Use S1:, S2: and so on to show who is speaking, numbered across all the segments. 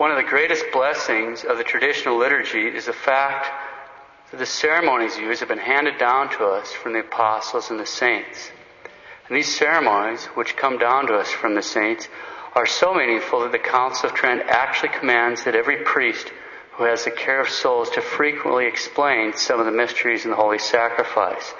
S1: One of the greatest blessings of the traditional liturgy is the fact that the ceremonies used have been handed down to us from the apostles and the saints. And these ceremonies, which come down to us from the saints, are so meaningful that the Council of Trent actually commands that every priest who has the care of souls to frequently explain some of the mysteries in the Holy Sacrifice.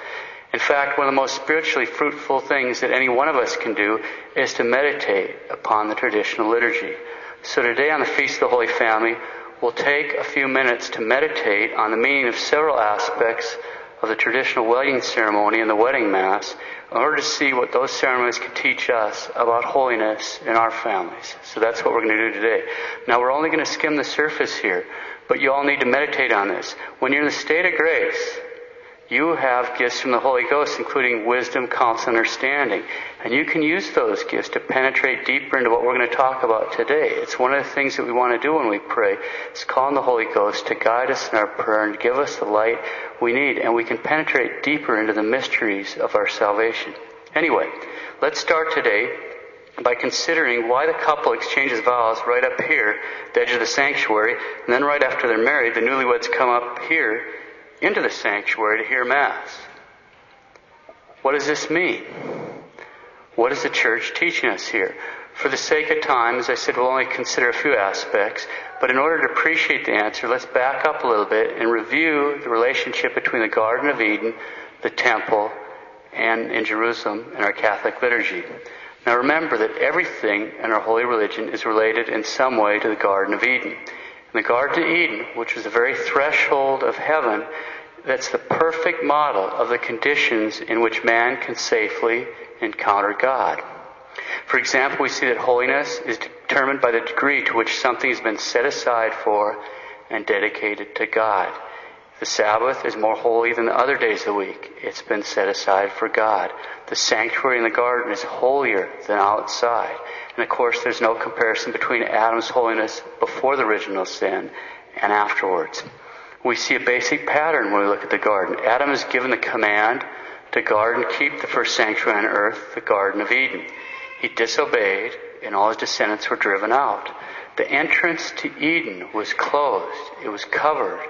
S1: In fact, one of the most spiritually fruitful things that any one of us can do is to meditate upon the traditional liturgy. So today on the Feast of the Holy Family, we'll take a few minutes to meditate on the meaning of several aspects of the traditional wedding ceremony and the wedding mass in order to see what those ceremonies can teach us about holiness in our families. So that's what we're going to do today. Now we're only going to skim the surface here, but you all need to meditate on this. When you're in the state of grace, you have gifts from the Holy Ghost, including wisdom, counsel, and understanding. And you can use those gifts to penetrate deeper into what we're going to talk about today. It's one of the things that we want to do when we pray. is call on the Holy Ghost to guide us in our prayer and give us the light we need. And we can penetrate deeper into the mysteries of our salvation. Anyway, let's start today by considering why the couple exchanges vows right up here, the edge of the sanctuary, and then right after they're married, the newlyweds come up here into the sanctuary to hear Mass. What does this mean? What is the church teaching us here? For the sake of time, as I said, we'll only consider a few aspects, but in order to appreciate the answer, let's back up a little bit and review the relationship between the Garden of Eden, the temple, and in Jerusalem in our Catholic liturgy. Now remember that everything in our holy religion is related in some way to the Garden of Eden. In the Garden of Eden, which was the very threshold of heaven, that's the perfect model of the conditions in which man can safely encounter God. For example, we see that holiness is determined by the degree to which something has been set aside for and dedicated to God. The Sabbath is more holy than the other days of the week. It's been set aside for God. The sanctuary in the garden is holier than outside. And of course, there's no comparison between Adam's holiness before the original sin and afterwards. We see a basic pattern when we look at the garden. Adam is given the command to guard and keep the first sanctuary on earth, the Garden of Eden. He disobeyed, and all his descendants were driven out. The entrance to Eden was closed, it was covered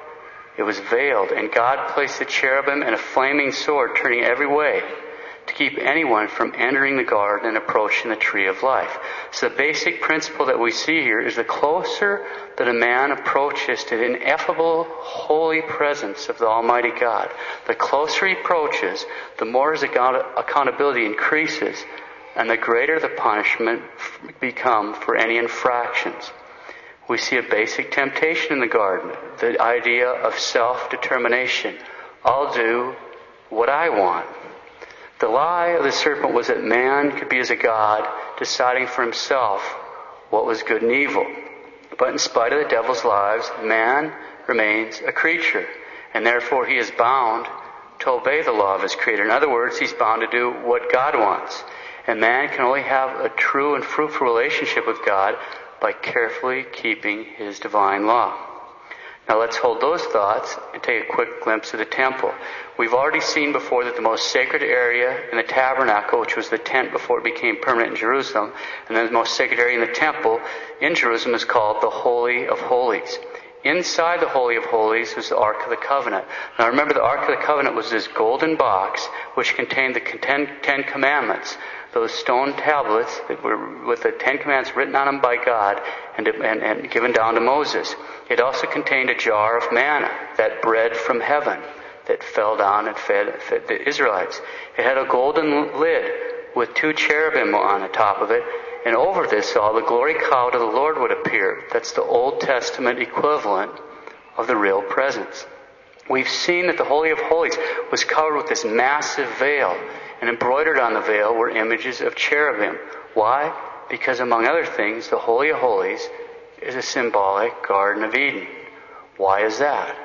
S1: it was veiled, and God placed the cherubim and a flaming sword turning every way to keep anyone from entering the garden and approaching the tree of life. So the basic principle that we see here is the closer that a man approaches to the ineffable holy presence of the Almighty God, the closer he approaches, the more his accountability increases and the greater the punishment become for any infractions we see a basic temptation in the garden the idea of self determination. I'll do what I want. The lie of the serpent was that man could be as a God, deciding for himself what was good and evil. But in spite of the devil's lies, man remains a creature, and therefore he is bound to obey the law of his creator. In other words, he's bound to do what God wants. And man can only have a true and fruitful relationship with God by carefully keeping his divine law. Now let's hold those thoughts and take a quick glimpse of the temple. We've already seen before that the most sacred area in the tabernacle, which was the tent before it became permanent in Jerusalem, and then the most sacred area in the temple in Jerusalem is called the Holy of Holies. Inside the Holy of Holies was the Ark of the Covenant. Now remember, the Ark of the Covenant was this golden box which contained the Ten Commandments those stone tablets that were with the Ten Commandments written on them by God and, and, and given down to Moses. It also contained a jar of manna, that bread from heaven that fell down and fed, fed the Israelites. It had a golden lid with two cherubim on the top of it, and over this all the glory cloud of the Lord would appear. That's the Old Testament equivalent of the real presence. We've seen that the Holy of Holies was covered with this massive veil and embroidered on the veil were images of cherubim. Why? Because, among other things, the Holy of Holies is a symbolic Garden of Eden. Why is that?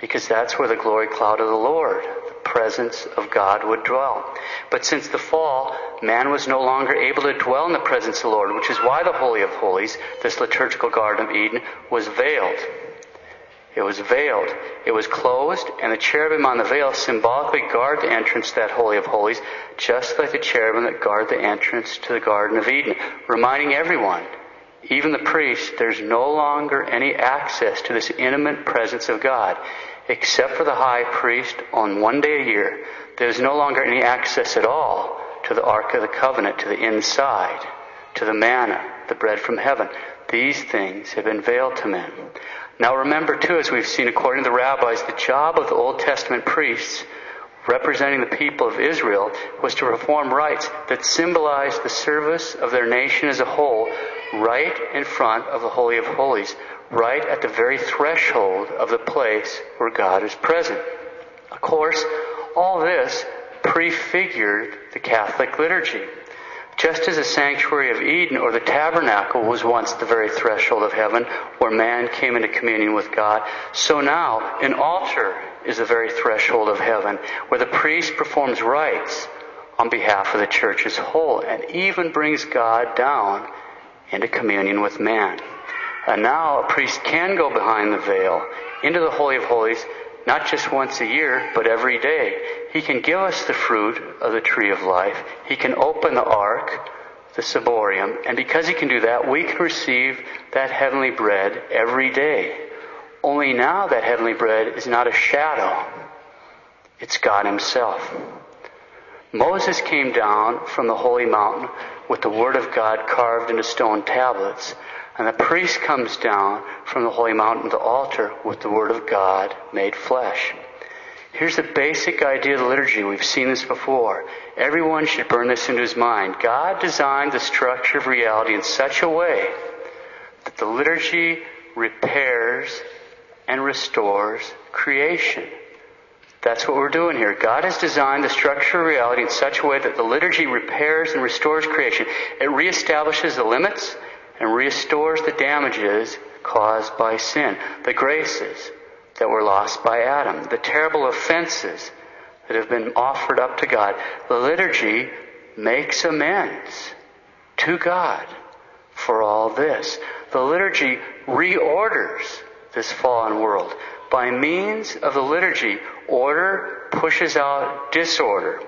S1: Because that's where the glory cloud of the Lord, presence of God, would dwell. But since the fall, man was no longer able to dwell in the presence of the Lord, which is why the Holy of Holies, this liturgical Garden of Eden, was veiled. It was veiled. It was closed, and the cherubim on the veil symbolically guard the entrance to that Holy of Holies, just like the cherubim that guard the entrance to the Garden of Eden, reminding everyone even the priest, there's no longer any access to this intimate presence of God. Except for the high priest on one day a year, there's no longer any access at all to the Ark of the Covenant, to the inside, to the manna, the bread from heaven. These things have been veiled to men. Now remember too, as we've seen according to the rabbis, the job of the Old Testament priests representing the people of Israel was to perform rites that symbolized the service of their nation as a whole right in front of the Holy of Holies, right at the very threshold of the place where God is present. Of course, all this prefigured the Catholic liturgy. Just as the sanctuary of Eden or the tabernacle was once the very threshold of heaven where man came into communion with God, so now an altar is the very threshold of heaven where the priest performs rites on behalf of the church as whole and even brings God down into communion with man. And now a priest can go behind the veil into the Holy of Holies not just once a year, but every day. He can give us the fruit of the tree of life. He can open the ark, the ciborium, and because he can do that, we can receive that heavenly bread every day. Only now that heavenly bread is not a shadow. It's God himself. Moses came down from the holy mountain with the word of God carved into stone tablets. And the priest comes down from the holy mountain to the altar with the word of God made flesh. Here's the basic idea of the liturgy. We've seen this before. Everyone should burn this into his mind. God designed the structure of reality in such a way that the liturgy repairs and restores creation. That's what we're doing here. God has designed the structure of reality in such a way that the liturgy repairs and restores creation. It reestablishes the limits and restores the damages caused by sin, the graces that were lost by Adam, the terrible offenses that have been offered up to God. The liturgy makes amends to God for all this. The liturgy reorders this fallen world. By means of the liturgy, order pushes out disorder.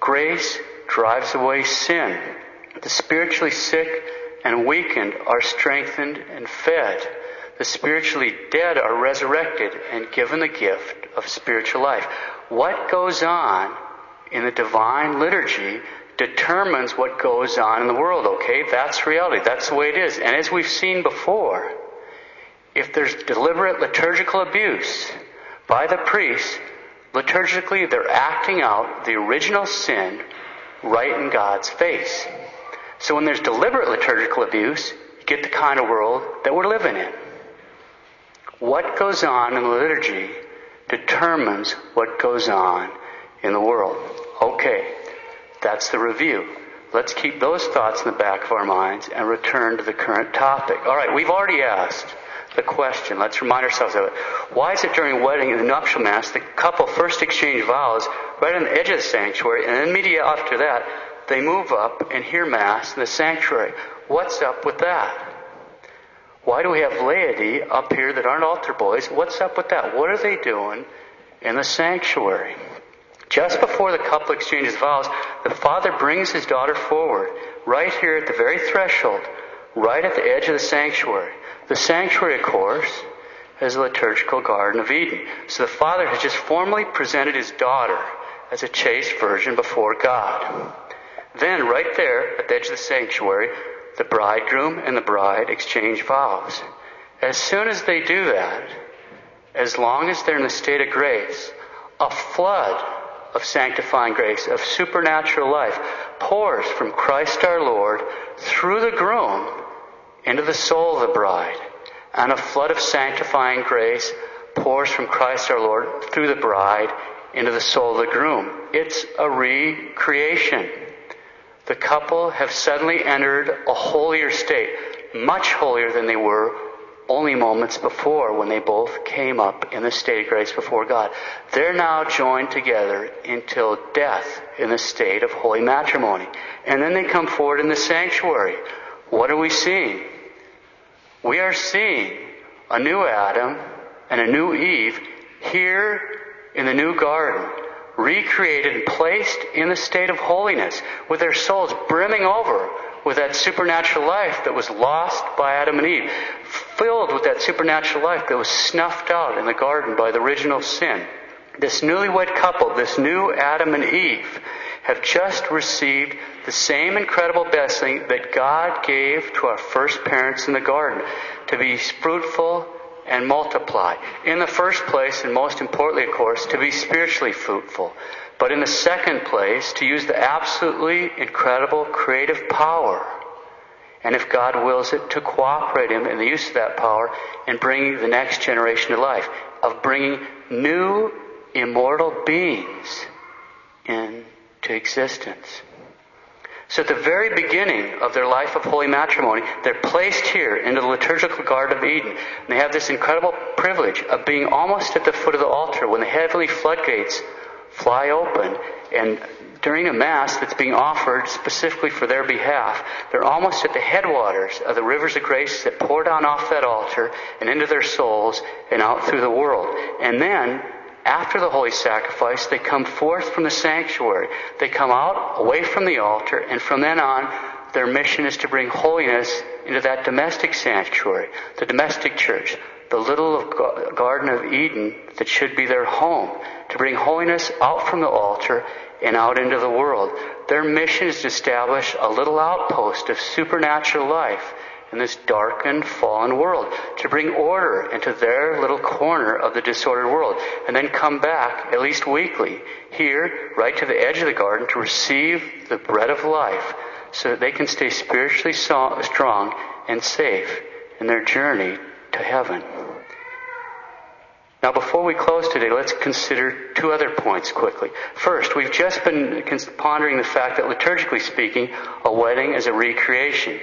S1: Grace drives away sin. The spiritually sick and weakened are strengthened and fed. The spiritually dead are resurrected and given the gift of spiritual life. What goes on in the divine liturgy determines what goes on in the world, okay? That's reality. That's the way it is. And as we've seen before, if there's deliberate liturgical abuse by the priests, liturgically they're acting out the original sin right in God's face. So when there's deliberate liturgical abuse, you get the kind of world that we're living in. What goes on in the liturgy determines what goes on in the world. Okay, that's the review. Let's keep those thoughts in the back of our minds and return to the current topic. All right, we've already asked the question. Let's remind ourselves of it. Why is it during wedding and the nuptial mass the couple first exchange vows right on the edge of the sanctuary, and then immediately after that they move up and hear Mass in the sanctuary. What's up with that? Why do we have laity up here that aren't altar boys? What's up with that? What are they doing in the sanctuary? Just before the couple exchanges vows, the father brings his daughter forward, right here at the very threshold, right at the edge of the sanctuary. The sanctuary, of course, is the liturgical Garden of Eden. So the father has just formally presented his daughter as a chaste virgin before God. Then, right there at the edge of the sanctuary, the bridegroom and the bride exchange vows. As soon as they do that, as long as they're in the state of grace, a flood of sanctifying grace, of supernatural life, pours from Christ our Lord through the groom into the soul of the bride. And a flood of sanctifying grace pours from Christ our Lord through the bride into the soul of the groom. It's a recreation the couple have suddenly entered a holier state, much holier than they were only moments before when they both came up in the state of grace before God. They're now joined together until death in the state of holy matrimony. And then they come forward in the sanctuary. What are we seeing? We are seeing a new Adam and a new Eve here in the new garden recreated and placed in the state of holiness with their souls brimming over with that supernatural life that was lost by Adam and Eve, filled with that supernatural life that was snuffed out in the garden by the original sin. This newlywed couple, this new Adam and Eve, have just received the same incredible blessing that God gave to our first parents in the garden to be fruitful and multiply. In the first place, and most importantly, of course, to be spiritually fruitful. But in the second place, to use the absolutely incredible creative power. And if God wills it, to cooperate Him in the use of that power in bringing the next generation to life, of bringing new immortal beings into existence. So at the very beginning of their life of holy matrimony, they're placed here into the liturgical Garden of Eden. And they have this incredible privilege of being almost at the foot of the altar when the heavenly floodgates fly open and during a Mass that's being offered specifically for their behalf, they're almost at the headwaters of the rivers of grace that pour down off that altar and into their souls and out through the world. And then after the holy sacrifice, they come forth from the sanctuary. They come out away from the altar, and from then on, their mission is to bring holiness into that domestic sanctuary, the domestic church, the little Garden of Eden that should be their home, to bring holiness out from the altar and out into the world. Their mission is to establish a little outpost of supernatural life in this darkened, fallen world, to bring order into their little corner of the disordered world, and then come back, at least weekly, here, right to the edge of the garden, to receive the bread of life, so that they can stay spiritually strong and safe in their journey to heaven. Now, before we close today, let's consider two other points quickly. First, we've just been pondering the fact that liturgically speaking, a wedding is a recreation.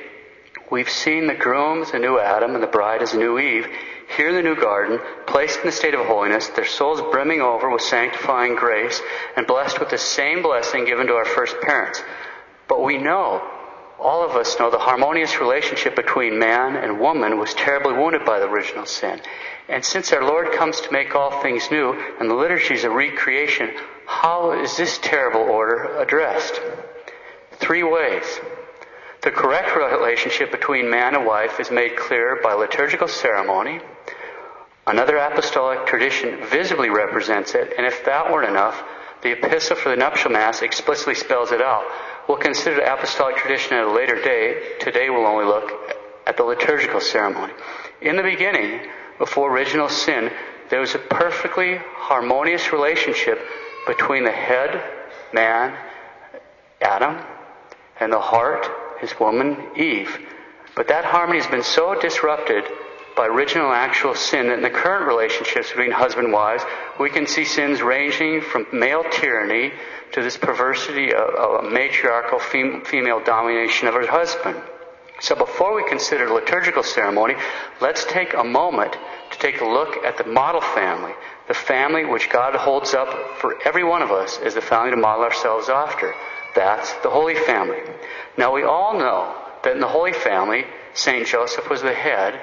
S1: We've seen the groom as a new Adam and the bride as a new Eve, here in the new garden, placed in the state of holiness, their souls brimming over with sanctifying grace, and blessed with the same blessing given to our first parents. But we know, all of us know, the harmonious relationship between man and woman was terribly wounded by the original sin. And since our Lord comes to make all things new, and the liturgy is a recreation, how is this terrible order addressed? Three ways. The correct relationship between man and wife is made clear by liturgical ceremony. Another apostolic tradition visibly represents it, and if that weren't enough, the epistle for the nuptial mass explicitly spells it out. We'll consider the apostolic tradition at a later day. Today we'll only look at the liturgical ceremony. In the beginning, before original sin, there was a perfectly harmonious relationship between the head, man, Adam, and the heart, his woman, Eve. But that harmony has been so disrupted by original actual sin that in the current relationships between husband and wives, we can see sins ranging from male tyranny to this perversity of, of matriarchal fem- female domination of her husband. So before we consider liturgical ceremony, let's take a moment to take a look at the model family, the family which God holds up for every one of us as the family to model ourselves after. That's the Holy Family. Now we all know that in the Holy Family, St. Joseph was the head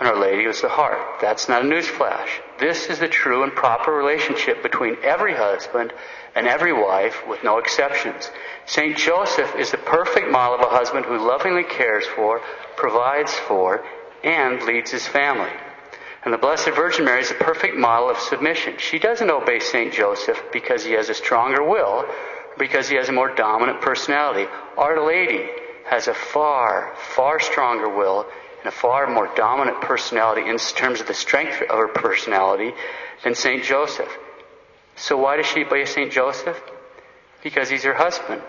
S1: and Our Lady was the heart. That's not a newsflash. This is the true and proper relationship between every husband and every wife with no exceptions. St. Joseph is the perfect model of a husband who lovingly cares for, provides for, and leads his family. And the Blessed Virgin Mary is a perfect model of submission. She doesn't obey St. Joseph because he has a stronger will, because he has a more dominant personality. Our Lady has a far, far stronger will and a far more dominant personality in terms of the strength of her personality than St. Joseph. So why does she obey St. Joseph? Because he's her husband.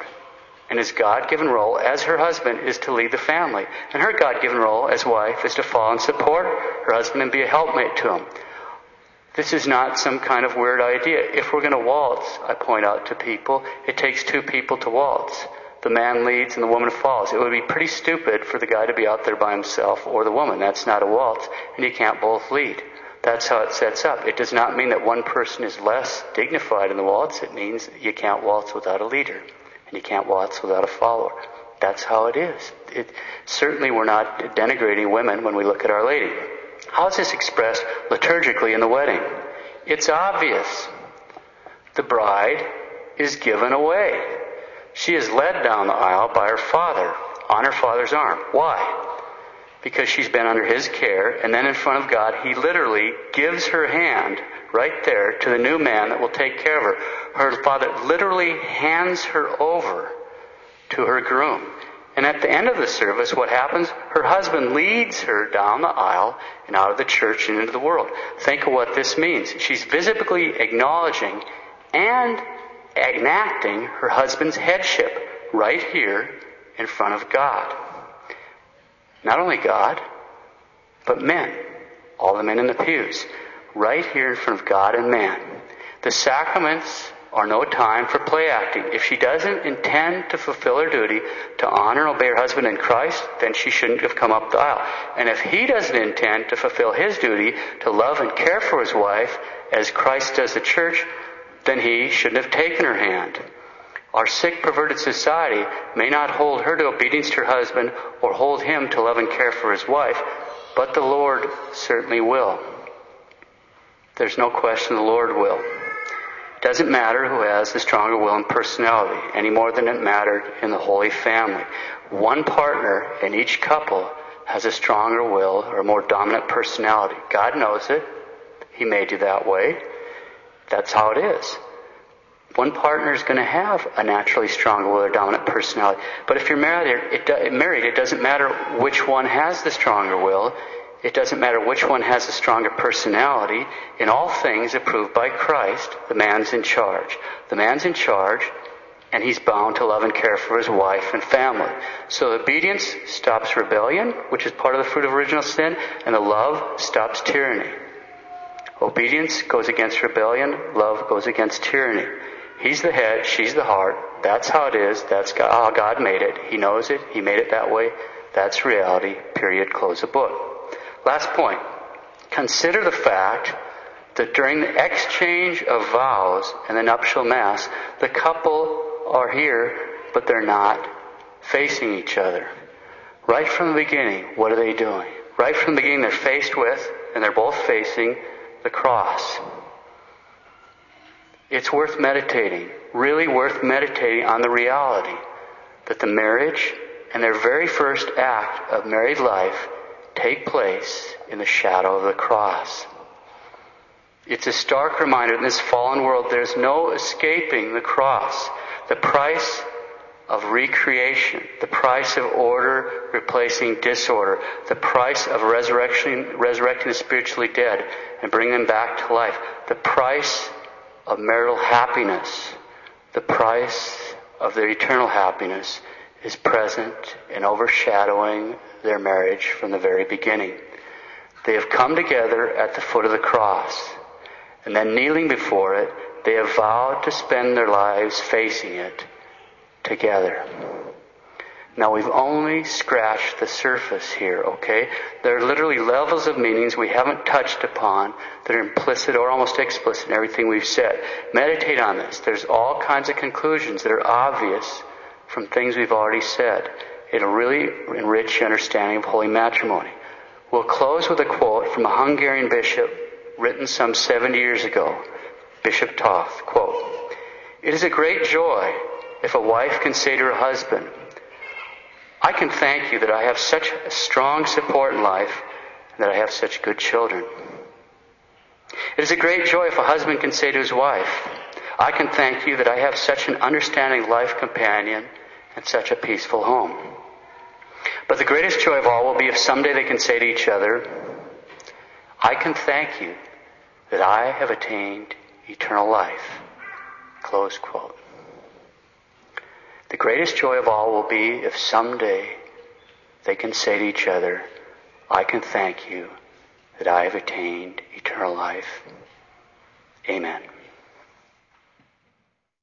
S1: And his God given role as her husband is to lead the family. And her God given role as wife is to follow and support her husband and be a helpmate to him. This is not some kind of weird idea. If we're going to waltz, I point out to people, it takes two people to waltz. The man leads and the woman follows. It would be pretty stupid for the guy to be out there by himself or the woman. That's not a waltz, and you can't both lead. That's how it sets up. It does not mean that one person is less dignified in the waltz. It means you can't waltz without a leader, and you can't waltz without a follower. That's how it is. It, certainly, we're not denigrating women when we look at Our Lady. How is this expressed liturgically in the wedding? It's obvious. The bride is given away. She is led down the aisle by her father, on her father's arm. Why? Because she's been under his care, and then in front of God, he literally gives her hand right there to the new man that will take care of her. Her father literally hands her over to her groom. And at the end of the service, what happens? Her husband leads her down the aisle and out of the church and into the world. Think of what this means. She's visibly acknowledging and enacting her husband's headship right here in front of God. Not only God, but men. All the men in the pews. Right here in front of God and man. The sacraments are no time for play acting. If she doesn't intend to fulfill her duty to honor and obey her husband in Christ, then she shouldn't have come up the aisle. And if he doesn't intend to fulfill his duty to love and care for his wife as Christ does the church, then he shouldn't have taken her hand. Our sick, perverted society may not hold her to obedience to her husband or hold him to love and care for his wife, but the Lord certainly will. There's no question the Lord will. Doesn't matter who has the stronger will and personality any more than it mattered in the Holy Family. One partner in each couple has a stronger will or a more dominant personality. God knows it. He made you that way. That's how it is. One partner is going to have a naturally stronger will or dominant personality. But if you're married, it, married, it doesn't matter which one has the stronger will. It doesn't matter which one has a stronger personality. In all things approved by Christ, the man's in charge. The man's in charge, and he's bound to love and care for his wife and family. So obedience stops rebellion, which is part of the fruit of original sin, and the love stops tyranny. Obedience goes against rebellion, love goes against tyranny. He's the head, she's the heart. That's how it is. That's how God made it. He knows it. He made it that way. That's reality. Period. Close the book. Last point. Consider the fact that during the exchange of vows and the nuptial mass, the couple are here, but they're not facing each other. Right from the beginning, what are they doing? Right from the beginning, they're faced with, and they're both facing the cross. It's worth meditating, really worth meditating on the reality that the marriage and their very first act of married life take place in the shadow of the cross. It's a stark reminder in this fallen world there's no escaping the cross. The price of recreation, the price of order replacing disorder, the price of resurrection, resurrecting the spiritually dead and bringing them back to life, the price of marital happiness, the price of their eternal happiness is present and overshadowing their marriage from the very beginning. They have come together at the foot of the cross, and then kneeling before it, they have vowed to spend their lives facing it together. Now we've only scratched the surface here, okay? There are literally levels of meanings we haven't touched upon that are implicit or almost explicit in everything we've said. Meditate on this. There's all kinds of conclusions that are obvious from things we've already said. It'll really enrich your understanding of holy matrimony. We'll close with a quote from a Hungarian bishop written some 70 years ago, Bishop Toth. Quote, It is a great joy if a wife can say to her husband, I can thank you that I have such a strong support in life and that I have such good children. It is a great joy if a husband can say to his wife, I can thank you that I have such an understanding life companion and such a peaceful home. But the greatest joy of all will be if someday they can say to each other, I can thank you that I have attained eternal life. Close quote. The greatest joy of all will be if someday they can say to each other, I can thank you that I have attained eternal life. Amen.